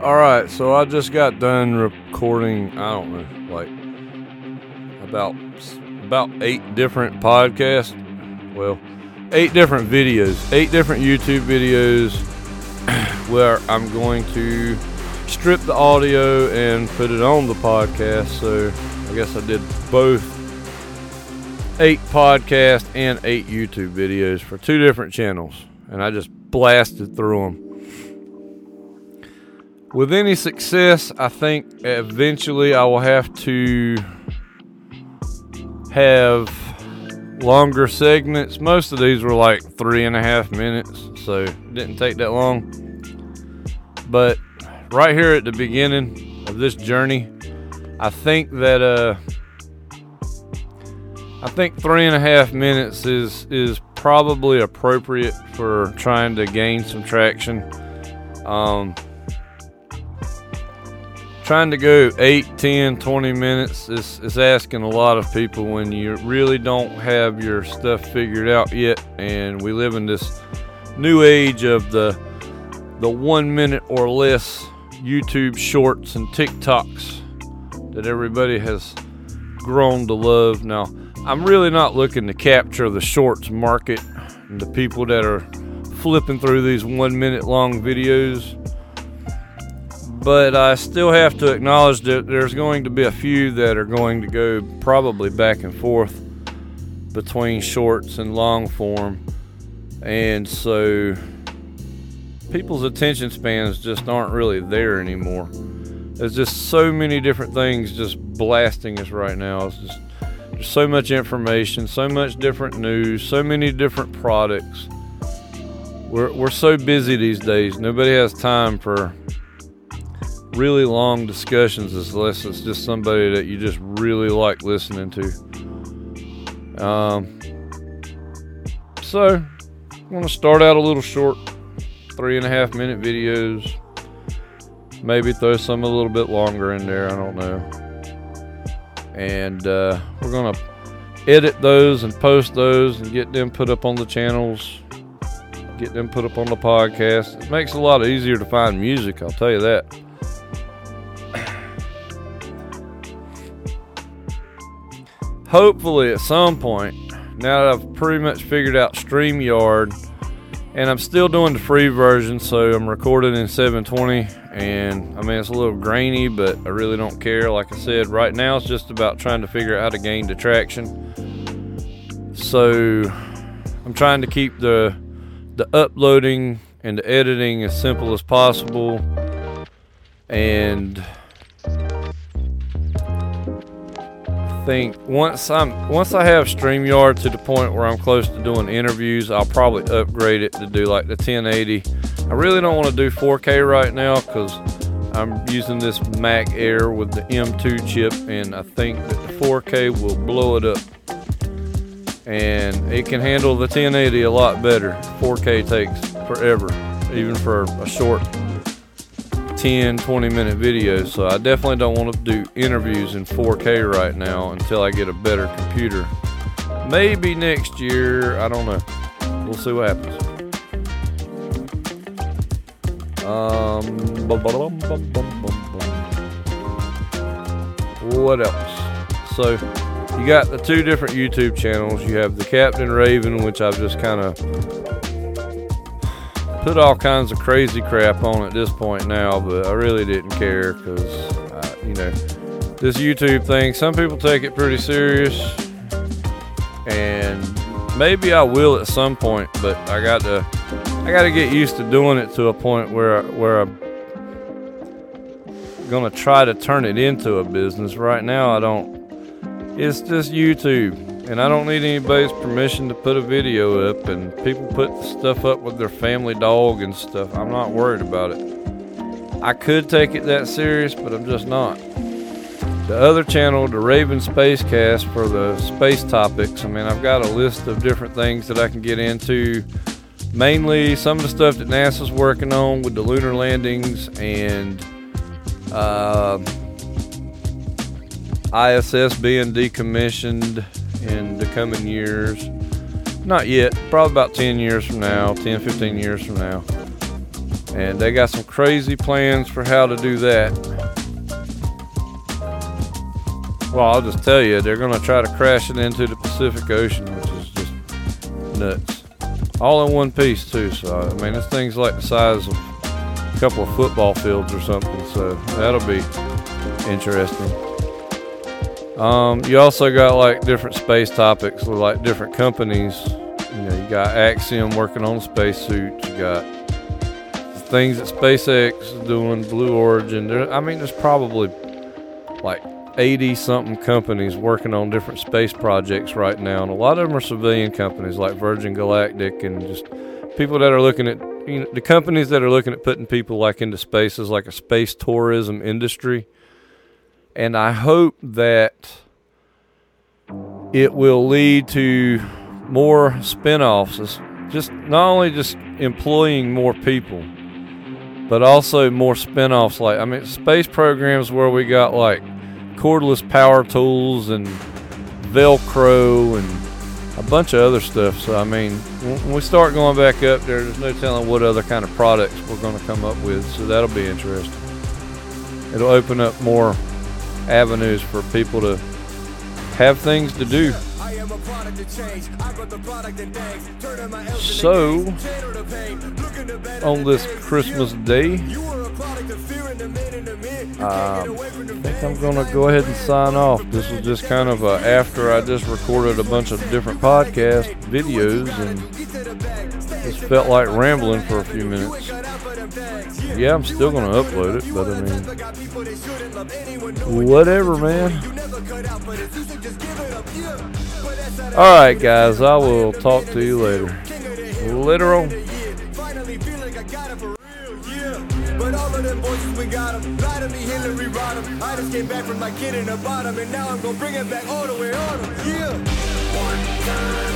All right, so I just got done recording. I don't know, like about about eight different podcasts. Well, eight different videos, eight different YouTube videos, where I'm going to strip the audio and put it on the podcast. So I guess I did both eight podcasts and eight YouTube videos for two different channels, and I just blasted through them. With any success, I think eventually I will have to have longer segments. Most of these were like three and a half minutes, so didn't take that long. But right here at the beginning of this journey, I think that uh, I think three and a half minutes is is probably appropriate for trying to gain some traction. Um, trying to go 8 10 20 minutes is, is asking a lot of people when you really don't have your stuff figured out yet. And we live in this new age of the the one minute or less youtube shorts and tiktoks that everybody has grown to love. Now i'm really not looking to capture the shorts market and the people that are flipping through these one minute long videos but I still have to acknowledge that there's going to be a few that are going to go probably back and forth between shorts and long form. And so people's attention spans just aren't really there anymore. There's just so many different things just blasting us right now. It's just there's so much information, so much different news, so many different products. We're, we're so busy these days. Nobody has time for really long discussions unless it's just somebody that you just really like listening to. Um, so, I'm going to start out a little short, three and a half minute videos. Maybe throw some a little bit longer in there, I don't know. And uh, we're going to edit those and post those and get them put up on the channels, get them put up on the podcast. It makes it a lot easier to find music, I'll tell you that. Hopefully at some point, now that I've pretty much figured out StreamYard, and I'm still doing the free version, so I'm recording in 720. And I mean, it's a little grainy, but I really don't care. Like I said, right now it's just about trying to figure out how to gain the traction. So I'm trying to keep the the uploading and the editing as simple as possible. And think once I'm once I have StreamYard to the point where I'm close to doing interviews, I'll probably upgrade it to do like the 1080. I really don't want to do 4K right now because I'm using this Mac Air with the M2 chip, and I think that the 4K will blow it up. And it can handle the 1080 a lot better. 4K takes forever, even for a short 10, 20 minute videos. So I definitely don't want to do interviews in 4K right now until I get a better computer. Maybe next year, I don't know. We'll see what happens. Um, what else? So you got the two different YouTube channels. You have the Captain Raven, which I've just kind of put all kinds of crazy crap on at this point now, but I really didn't care because, you know, this YouTube thing, some people take it pretty serious, and maybe I will at some point, but I got to, I got to get used to doing it to a point where, where I'm gonna try to turn it into a business. Right now, I don't. It's just YouTube and I don't need anybody's permission to put a video up. And people put stuff up with their family dog and stuff. I'm not worried about it. I could take it that serious, but I'm just not. The other channel, the Raven Spacecast, for the space topics. I mean, I've got a list of different things that I can get into. Mainly some of the stuff that NASA's working on with the lunar landings and uh, ISS being decommissioned in the coming years. Not yet, probably about 10 years from now, 10, 15 years from now. And they got some crazy plans for how to do that. Well, I'll just tell you, they're going to try to crash it into the Pacific Ocean, which is just nuts. All in one piece, too. So, I mean, this thing's like the size of a couple of football fields or something. So, that'll be interesting. Um, you also got like different space topics like different companies. You know, you got Axiom working on spacesuits. You got things that SpaceX is doing, Blue Origin. There, I mean, there's probably like 80 something companies working on different space projects right now, and a lot of them are civilian companies like Virgin Galactic and just people that are looking at you know, the companies that are looking at putting people like into spaces like a space tourism industry. And I hope that it will lead to more spin-offs. just not only just employing more people, but also more spin-offs. Like I mean space programs where we got like cordless power tools and velcro and a bunch of other stuff. So I mean when we start going back up there there's no telling what other kind of products we're going to come up with. So that'll be interesting. It'll open up more avenues for people to have things to do so, on this Christmas day, um, I think I'm going to go ahead and sign off. This was just kind of after I just recorded a bunch of different podcast videos and just felt like rambling for a few minutes. Yeah, I'm still going to upload it, but I mean, whatever, man. All right, guys, I will talk to you later. Literal. But all of them voices, we got them. Lie to me, Hillary. I just came back from my kid in the bottom, and now I'm gonna bring it back all the way on them. Yeah. One time.